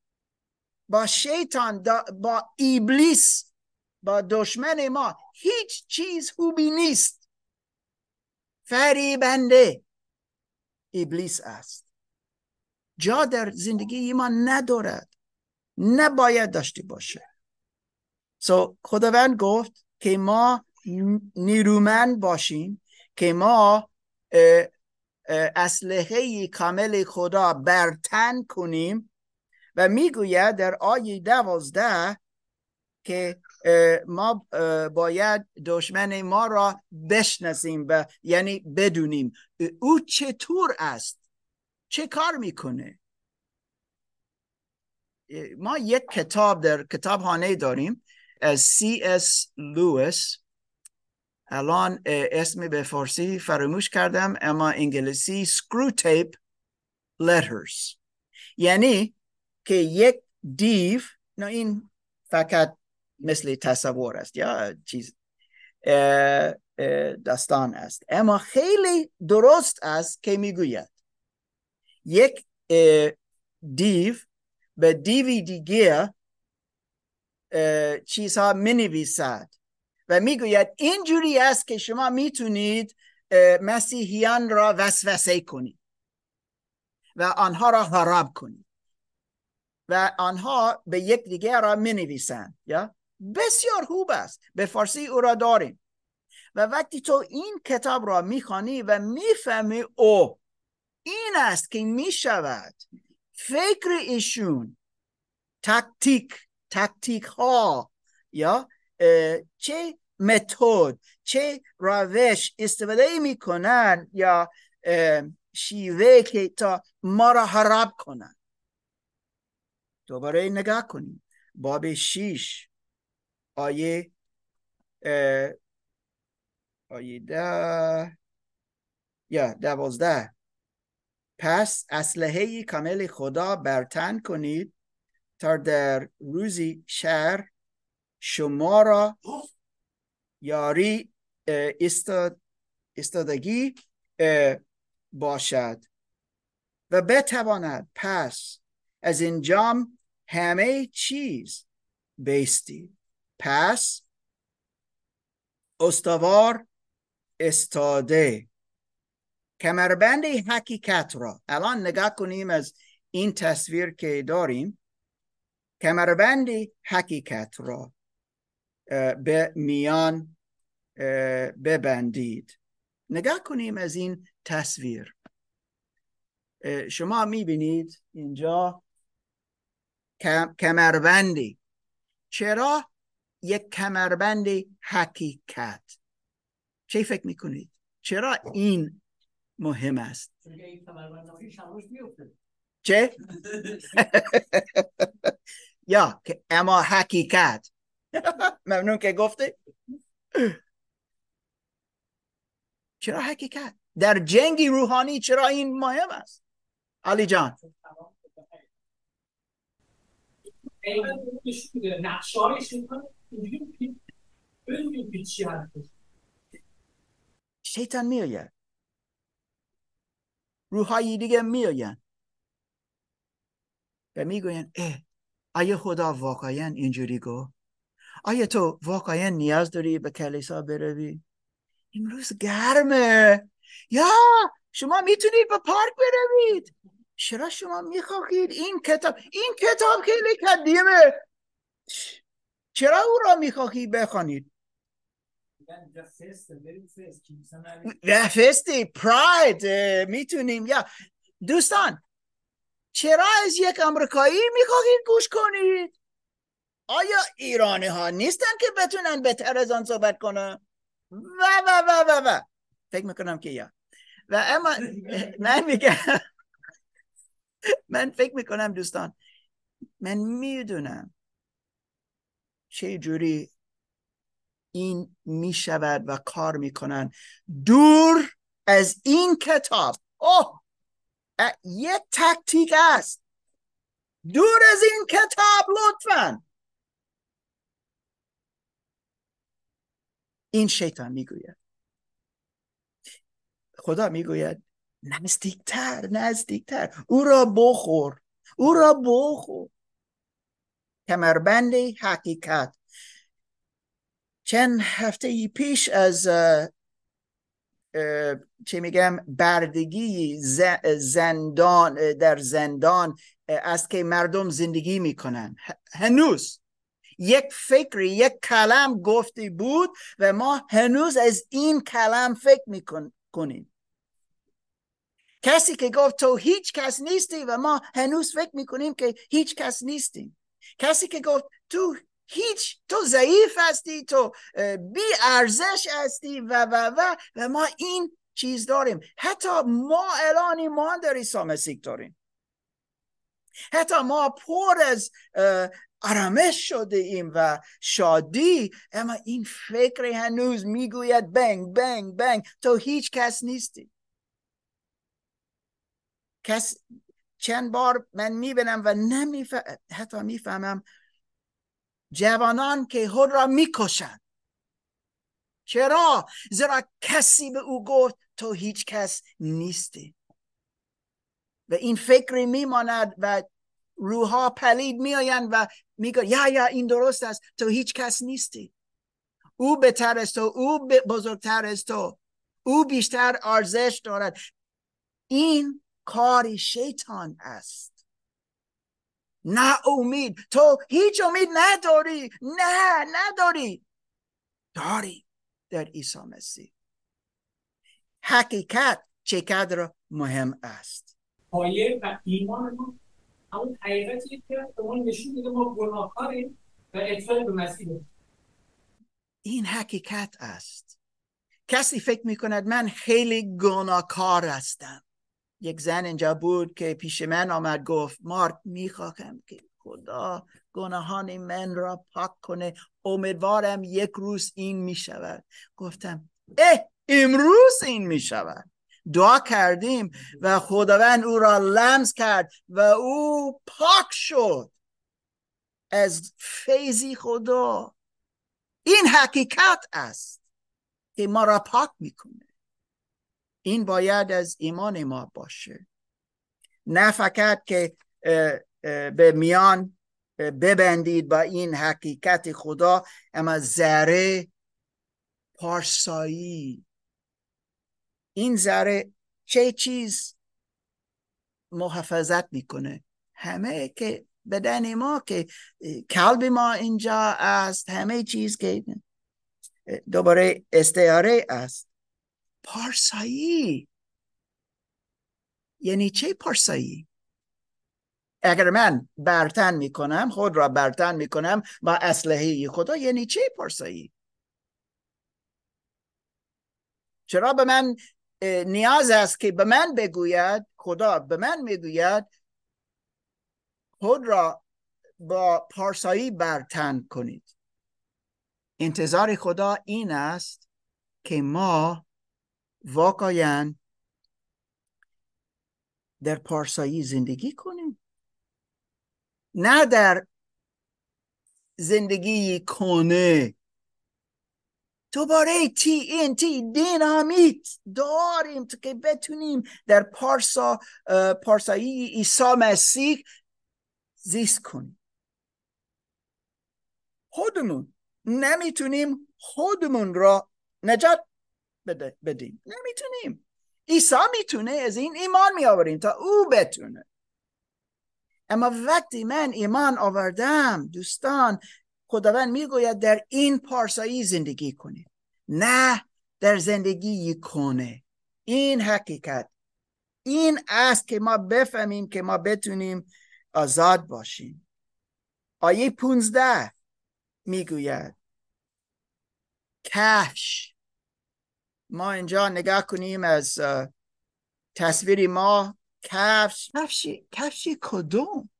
با شیطان با ابلیس با دشمن ما هیچ چیز خوبی نیست. فریبنده ابلیس است. جا در زندگی ما ندارد. نباید داشته باشه. سو so, خداوند گفت که ما نیرومند باشیم که ما اسلحه کامل خدا برتن کنیم و می‌گوید در آیه دوازده که ما باید دشمن ما را بشناسیم و یعنی بدونیم او چطور است چه کار می‌کنه. ما یک کتاب در کتابخانه داریم از سی اس لویس الان اسمی به فارسی فراموش کردم اما انگلیسی screw tape letters. یعنی که یک دیو نه این فقط مثل تصور است یا چیز داستان است. اما خیلی درست است که می‌گوید. یک دیو به دیوی دیگه چیزها می نویسد و می‌گوید اینجوری است که شما می‌تونید مسیحیان را وسوسه کنید و آنها را خراب کنید و آنها به یک دیگر را می یا؟ بسیار خوب است. به فارسی او را داریم. و وقتی تو این کتاب را می‌خوانی و می‌فهمی او این است که می‌شود فکر ایشون تکتیک تکتیک ها یا؟ چه متد چه روش استفاده می‌کنن یا شیوه که تا ما را خراب کنن. دوباره نگاه کنیم. باب شیش آیه آیه ده یا دوازده. پس اسلحه کامل خدا برتن کنید تا در روزی شهر شما را یاری استاد استادگی باشد و بتواند پس از انجام همه چیز بیستی. پس استوار استاده. کمربند حقیقت را. الان نگاه کنیم از این تصویر که داریم. کمربند حقیقت را. به میان ببندید. نگاه کنیم از این تصویر. شما می‌بینید اینجا کمربندی. چرا؟ یک کمربند حقیقت. چه فکر می‌کنید؟ چرا این مهم است؟ چه؟ یا اما حقیقت. ممنون که گفته چرا حقیقت؟ در جنگی روحانی چرا این مهم است؟ علی جان. شیطان میآید. روحایی دیگه میآیند و می‌گوین اه آیا خدا واقعا اینجوری گفت؟ آیا تو واقعا نیاز داری به کلیسا بروی؟ امروز گرمه. یا شما می‌تونید به پارک بروید. چرا شما می‌خواهید این کتاب این کتاب خیلی قدیمه. چرا او را می‌خواهید بخوانید؟ فستی پراید می‌تونیم. یا دوستان چرا از یک امریکایی می‌خواهید گوش کنید؟ آیا ایرانی ها نیستن که بتونن بهتر از آن صحبت کنن؟ و و و و و. فکر می‌کنم که یا. و اما من میگم من فکر می‌کنم دوستان من می‌دونم چه جوری این می‌شود و کار می‌کنن. دور از این کتاب. اوه! یه تکتیک است. دور از این کتاب لطفا. این شیطان می‌گوید. خدا می‌گوید نزدیکتر نزدیکتر. او را بخور او را بخور. کمربند حقیقت. چند هفته پیش از چه میگم بردگی زندان در زندان است که مردم زندگی می‌کنن. هنوز. یک فکری یک کلم گفتی بود و ما هنوز از این کلم فکر می‌کنیم کسی که گفت تو هیچ کس نیستی و ما هنوز فکر می‌کنیم که هیچ کس نیستیم. کسی که گفت تو هیچ تو ضعیف هستی تو بی ارزش هستی و و و و ما این چیز داریم. حتی ما الان ایمان در عیسی مسیح داریم. حتی ما پر از آرامش شده ایم و شادی. اما این فکر هنوز می‌گوید بنگ بنگ بنگ. تو هیچ کس نیستی. کس چند بار من می‌بینم و نمیفهم حتی می‌فهمم جوانان که خود را می‌کشند. چرا؟ زیرا کسی به او گفت تو هیچ کس نیستی. و این فکری میماند و روحها پلید میآیند و میگه یا یا این درست است. تو هیچ کس نیستی. او بهتر است تو او بزرگتر است تو. او بیشتر ارزش دارد. این کار شیطان است. نه امید. تو هیچ امید نداری. نه نداری. داری در عیسی مسیح. حقیقت چقدر مهم است.
پایه و ایمان ما همون حقیقتی که به نشون میده ما گناهکاریم و اطلاع به مسیح.
این حقیقت است. کسی فکر می‌کند من خیلی گناهکار هستم. یک زن اینجا بود که پیش من آمد گفت مارک می‌خواهم که خدا گناهان من را پاک کنه. امیدوارم یک روز این می‌شود. گفتم اه امروز این می‌شود. دعا کردیم و خداوند او را لمس کرد و او پاک شد از فیضی خدا. این حقیقت است که ما را پاک می‌کنه. این باید از ایمان ما باشه. نه فقط که به میان ببندید با این حقیقت خدا اما ذره پارسایی این ذره چه چیز محافظت می‌کنه؟ همه که بدن ما که کلب ما اینجا است همه چیز که دوباره استعاره است. پارسایی. یعنی چه پارسایی؟ اگر من برتن می‌کنم خود را برتن می‌کنم با اسلحه خدا یعنی چه پارسایی؟ چرا به من نیاز است که به من بگوید خدا به من می‌گوید خود را با پارسایی برتن کنید. انتظار خدا این است که ما واقعا در پارسایی زندگی کنیم. نه در زندگی کنه دوباره تی این تی دینامیت داریم تا که بتونیم در پارسا پارسایی عیسی مسیح زیست کنیم. خودمون نمی‌تونیم خودمون را نجات بدیم. نمی‌تونیم. عیسی می‌تونه از این ایمان میآوریم تا او بتونه. اما وقتی من ایمان آوردم دوستان خداوند می‌گوید در این پارسایی زندگی کنید نه در زندگی کنه این حقیقت این است که ما بفهمیم که ما بتونیم آزاد باشیم. آیه پونزده می‌گوید کفش ما اینجا نگاه کنیم از تصویری ما. کفش کفشی کفشی کدوم؟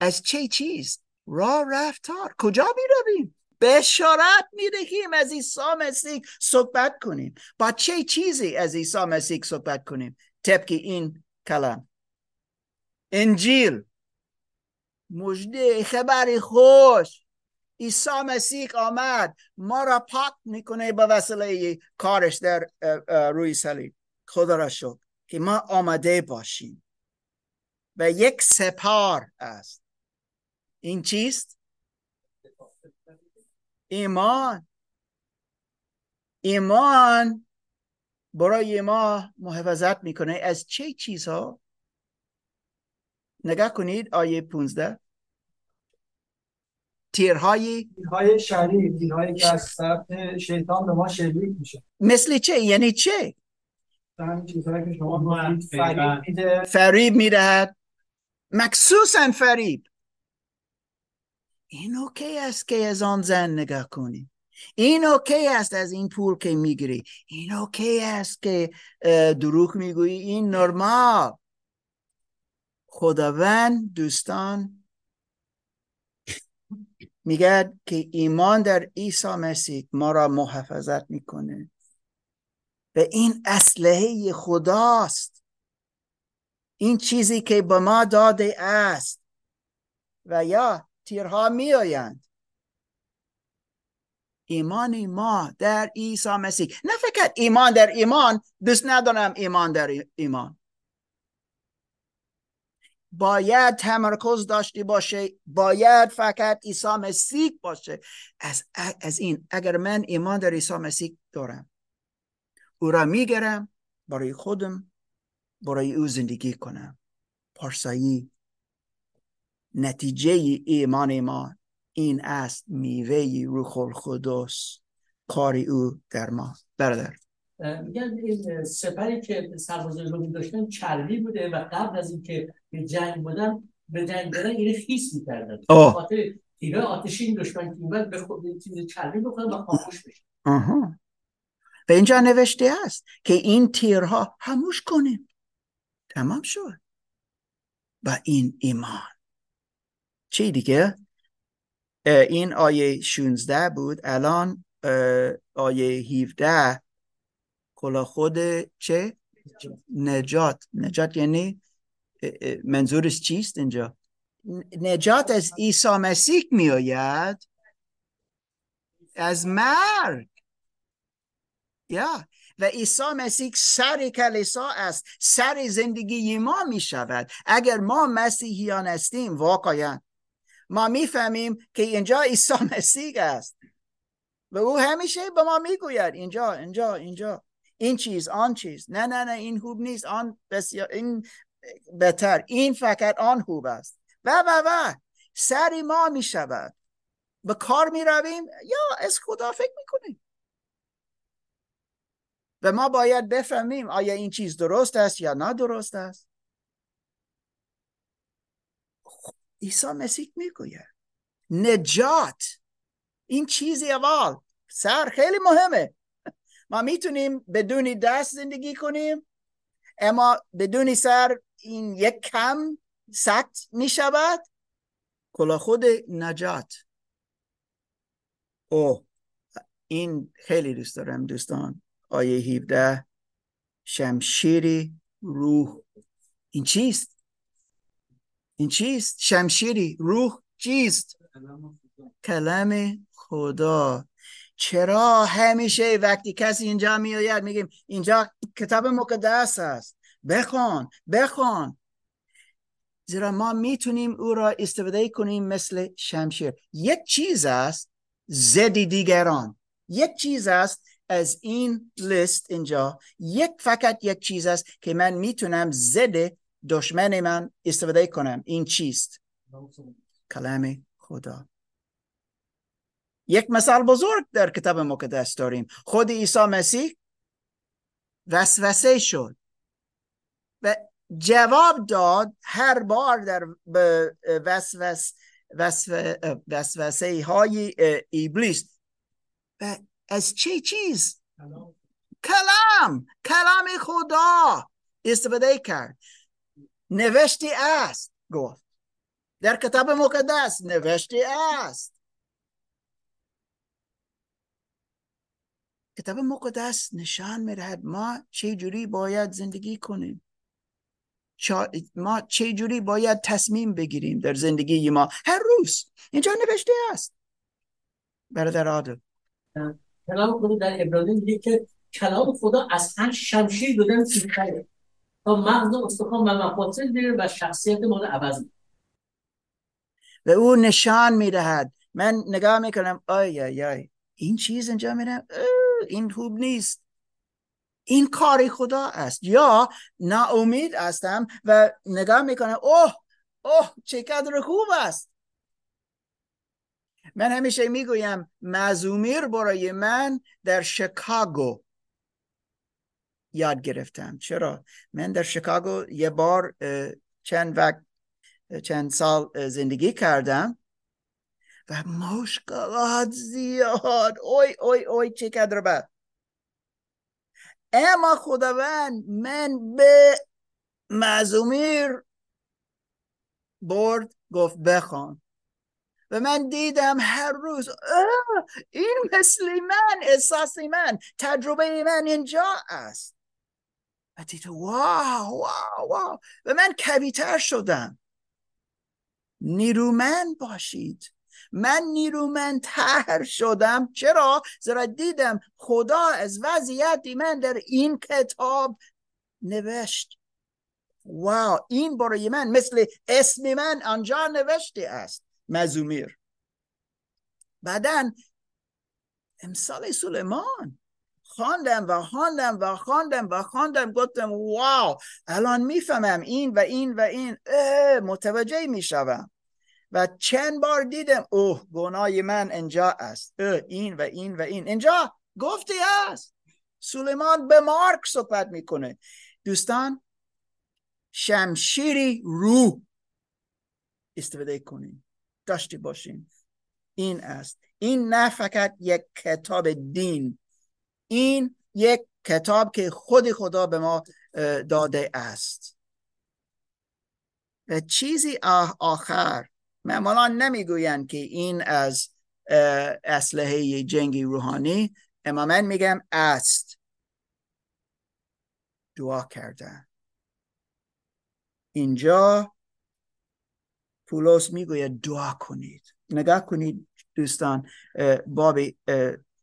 از چه چیز؟ را رفتار. کجا می رویم بشارت می دهیم از عیسی مسیح صحبت کنیم. با چه چیزی از عیسی مسیح صحبت کنیم؟ طبق این کلام. انجیل. مجده خبری خوش. عیسی مسیح آمد. ما را پاک می‌کنه به وسیله کارش در روی صلیب خدا را شکر که ما آمده باشیم. و یک سپار است. این چیست؟ ایمان. ایمان. برای ما محافظت می‌کنه. از چه چیزها؟ نگاه کنید آیه 15 تیرهای
تیرهای شریف تیرهایی که از طرف شیطان به ما شلیک میشه.
مثل چه؟ یعنی چه؟
چیزهایی که شما فریب میده.
فریب می‌دهد. مخصوصا فریب. این OK است که از آن زن نگاه کنی. این OK است از این پول که می‌گیری. این OK است که دروغ می‌گویی. این نرمال. خداوند دوستان میگه که ایمان در عیسی مسیح ما را محافظت می‌کنه. و این اسلحه خداست. این چیزی که به ما داده است. و یا تیرها میآیند. ایمان ما در عیسی مسیح. نه فقط ایمان در ایمان دوست ندارم ایمان در ایمان. باید تمرکز داشتی باشه باید فقط عیسی مسیح باشه. از, از این اگر من ایمان در عیسی مسیح دارم او را میگرم برای خودم برای او زندگی کنم. پارسایی نتیجه ایمان ما این است میوه روح القدس. کار او در ما. برادر.
میگن این سپری که سربازان رومی داشتن چربی بوده و قبل از اینکه به جنگ بودن به جنگ بدن اینه خیس می‌کردن. خاطر تیره آتشی این دشمن که به خود چیز چربی بکنن و خاموش بشه
به اینجا نوشته است که این تیرها هموش کنیم. تمام شد. با این ایمان. چی دیگه؟ این آیه 16 بود. الان آیه 17 کلا خود چه؟ نجات. نجات یعنی منظورش چیست اینجا؟ نجات از عیسی مسیح می آید از مرگ. یا. و عیسی مسیح سر کلیسا است. سر زندگی ما می شود اگر ما مسیحیان هستیم واقعا ما می‌فهمیم که اینجا عیسی مسیح است. و او همیشه به ما می‌گوید اینجا اینجا اینجا. این چیز آن چیز. نه نه نه این خوب نیست آن بسیار این بهتر. این فقط آن خوب است. و و و. سری ما می شود به کار می رویم یا از خدا فکر می کنیم و ما باید بفهمیم آیا این چیز درست است یا نه درست است. عیسی مسیح می‌گوید نجات. این چیزی اول. سر خیلی مهمه. ما می‌تونیم بدون دست زندگی کنیم اما بدون سر این یک کم سخت می‌شود. کلا خود نجات. او این خیلی دوست دارم دوستان. آیه 17 شمشیری روح. این چیست؟ این چیست؟ شمشیری. روح چیست؟ کلم خدا. چرا همیشه وقتی کسی اینجا میآید میگیم اینجا کتاب مقدس است. بخوان بخوان. زیرا ما می‌تونیم او را استفاده کنیم مثل شمشیر. یک چیز است ضد دیگران. یک چیز است از این لیست اینجا. یک فقط یک چیز است که من می‌تونم ضد دشمن من استفاده کنم. این چیست؟ کلام خدا. یک مثال بزرگ در کتاب مقدس داریم. خود عیسی مسیح وسوسه شد و جواب داد هر بار در وسوس وسوسه های ابلیس. و از چه چیز؟ کلام. کلام خدا استفاده کرد. نوشته است گفت. در کتاب مقدس نوشته است. کتاب مقدس نشان می‌دهد ما چه جوری باید زندگی کنیم. ما چه جوری باید تصمیم بگیریم در زندگی ما. هر روز اینجا نوشته است. برادر عادل
کلام خدا در ابراهیم که کلام خدا هر شمشیر دادن تیزتره تا مغز استخوان و مفاصل بیره و شخصیت ما رو عوض
و او نشان می‌دهد. من نگاه می‌کنم آی آی آی. این چیز اینجا میرم این خوب نیست. این کاری خدا است. یا ناامید هستم و نگاه می‌کنم اوه اوه چه قدر خوب است. من همیشه می‌گویم مزومیر برای من در شکاگو. یاد گرفتم. چرا؟ من در شکاگو یه بار چند وقت چند سال زندگی کردم و مشکلات زیاد. اوی اوی اوی چه قدر بد اما خداوند من به مزومیر برد گفت بخوان. و من دیدم هر روز این مثل من احساس من تجربه من اینجا است. و واو واو واو. و من کبیتر شدم. نیرومند باشید. من نیرومندتر شدم. چرا؟ زیرا دیدم خدا از وضعیتی من در این کتاب نوشت. واو این برای من مثل اسم من آنجا نوشته است. مزومیر. بعدا امثال سلیمان. خواندم و خواندم و خواندم و خواندم. گفتم واو الان می‌فهمم این و این و این. متوجه می‌شوم. و چند بار دیدم اوه گناه من اینجا است. این و این و این. اینجا گفته است سلیمان به مارک صحبت می‌کنه. دوستان شمشیری رو استفاده کنیم داشته باشیم این است. این نه فقط یک کتاب دین. این یک کتاب که خود خدا به ما داده است. و چیزی آخر معمولا نمی‌گویند که این از اسلحه جنگی روحانی. اما من میگم است. دعا کرده اینجا پولس می‌گوید دعا کنید. نگاه کنید دوستان باب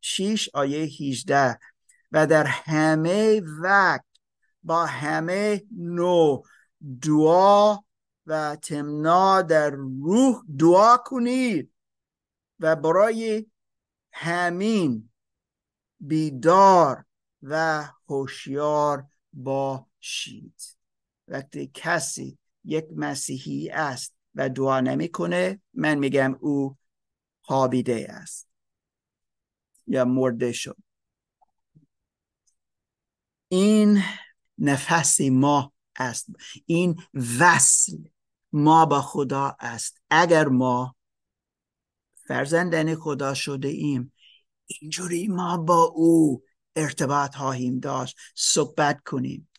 شیش آیه 18 و در همه وقت با همه نوع دعا و تمنا در روح دعا کنید و برای همین بیدار و هوشیار باشید. وقتی کسی یک مسیحی است و دعا نمی‌کنه من میگم او خوابیده است. یا مرده شد. این نفس ما است. این وصل ما با خدا است. اگر ما فرزندن خدا شده ایم اینجوری ما با او ارتباط خواهیم داشت. صحبت کنیم.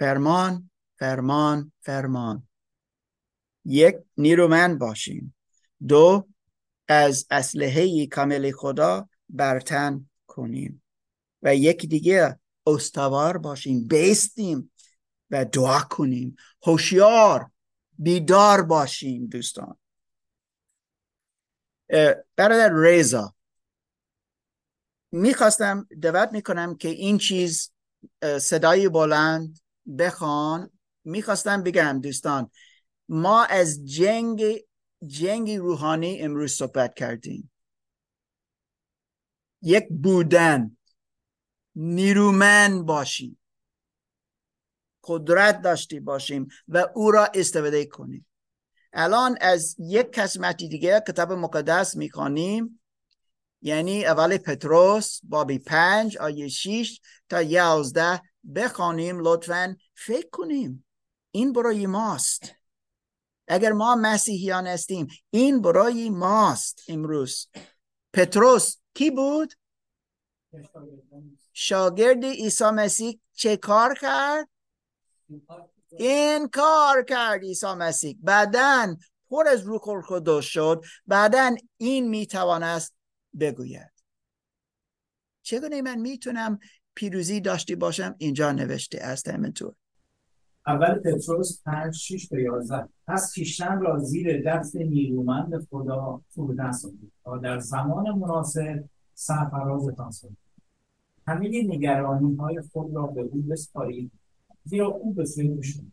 فرمان فرمان فرمان. یک نیرومند باشیم. دو از اسلحه کامل خدا برتن کنیم. و یک دیگه استوار باشیم بیستیم و دعا کنیم. هوشیار بیدار باشیم دوستان. برادر ریزا می‌خواستم دعوت می‌کنم که این چیز صدای بلند بخوان. می‌خواستم بگم دوستان ما از جنگ جنگ روحانی امروز صحبت کردیم. یک بودن. نیرومند باشیم. قدرت داشتی باشیم و او را استفاده کنیم. الان از یک قسمتی دیگه کتاب مقدس می‌خوانیم. یعنی اول پتروس بابی پنج آیه شیش تا یازده. بخوانیم لطفا فکر کنیم. این برای ماست. اگر ما مسیحیان هستیم این برای ماست امروز. پتروس کی بود؟ شاگرد عیسی مسیح. چه کار کرد؟ این کار کرد عیسی مسیح. بعدا پر از روح القدس شد. بعدا این می‌توانست بگوید. چگونه من می‌تونم پیروزی داشته باشم؟ اینجا نوشته است همینطور
اول پتروس 5 6 تا 11 پس خیشتن را زیر دست نیرومند خدا فرودن سازید تا در زمان مناسب سرفرازتان سازید همه نگرانی های خود را به او بسپارید زیرا او به سوی شما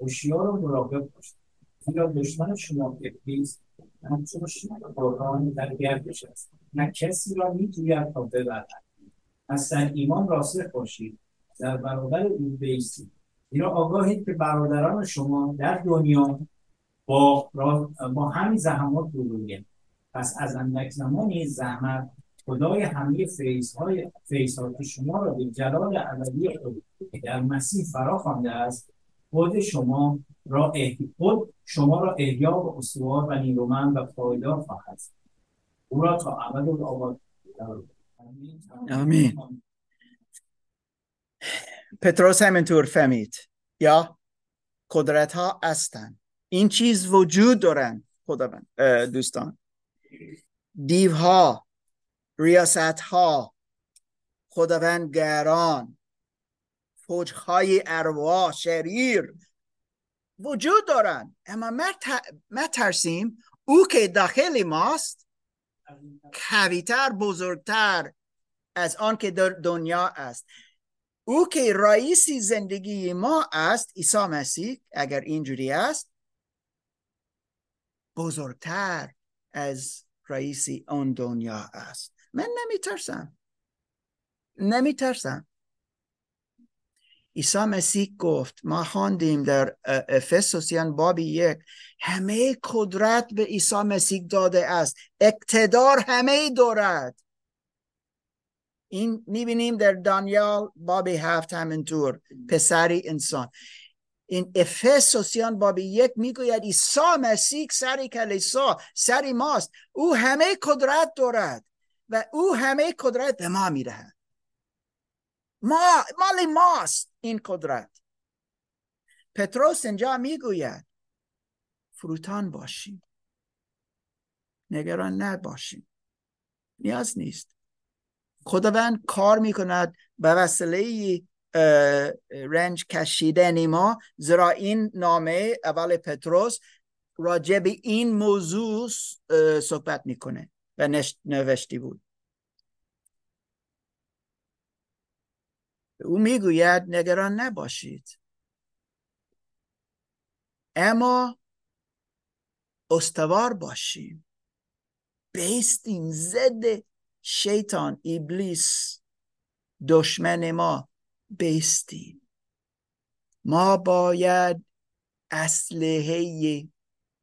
هوشیار و مراقب باشید. زیرا دشمن شما ابلیس همچون قرآن در گردش است. نه کسی را میجوید تا ببرد. در ایمان راسخ باشید. در برابر او بیستید زیرا آگاهید که برادران شما در دنیا با, با همین زحمات روبرویم پس از اندک زمانی زحمت خدای همه فیض فیضات شما را به جلال ابدی در مسیح فرا خوانده است خود شما را خود شما را احیا و استوار و نیرومند و پایدار خواهد. او را تا ابد آباد
آمین. پتروس همینطور فهمید. یا قدرت ها هستند این چیز وجود دارن خداوند دوستان. دیو ها ریاست ها خداوندگران فوج های ارواح شریر وجود دارن. اما ما ترسیم او که داخل ماست کویتر بزرگتر از آن که در دنیا است. او که رئیسی زندگی ما است عیسی مسیح اگر اینجوری است. بزرگتر از رئیسی آن دنیا است. من نمی ترسم نمی ترسم عیسی مسیح گفت ما خواندیم در افسوسیان باب یک همه قدرت به عیسی مسیح داده است. اقتدار همه دارد. این می‌بینیم در دانیال باب هفت همینطور پسری انسان. این افسوسیان باب یک می‌گوید عیسی مسیح سری کلیسا سری ماست. او همه قدرت دارد و او همه قدرت به ما می‌دهد. ما مال ماست این قدرت. پتروس اینجا می‌گوید فروتان باشیم. نگران نباشیم. نیاز نیست. خداوند کار می‌کند به وسیله رنج کشیدن ما زیرا این نامه اول پتروس راجع به این موضوع صحبت می‌کنه و نوشتی بود. او می‌گوید نگران نباشید. اما استوار باشیم. بیستیم زد شیطان ابلیس دشمن ما بیستیم ما باید اسلحه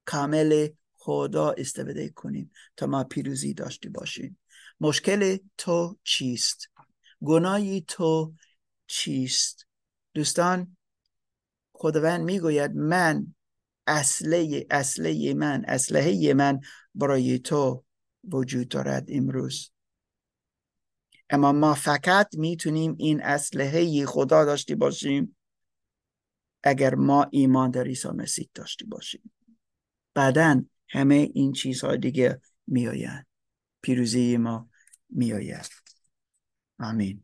کامل خدا استفاده کنیم تا ما پیروزی داشته باشیم. مشکل تو چیست؟ گناهی تو چیست؟ دوستان خداوند می‌گوید من اصله اصله من اسلحه من برای تو وجود دارد امروز. اما ما فقط می‌تونیم این اسلحه خدا داشته باشیم اگر ما ایمان در عیسی مسیح داشته باشیم. بعدا همه این چیزها دیگه میآیند. پیروزی ما میآید. آمین.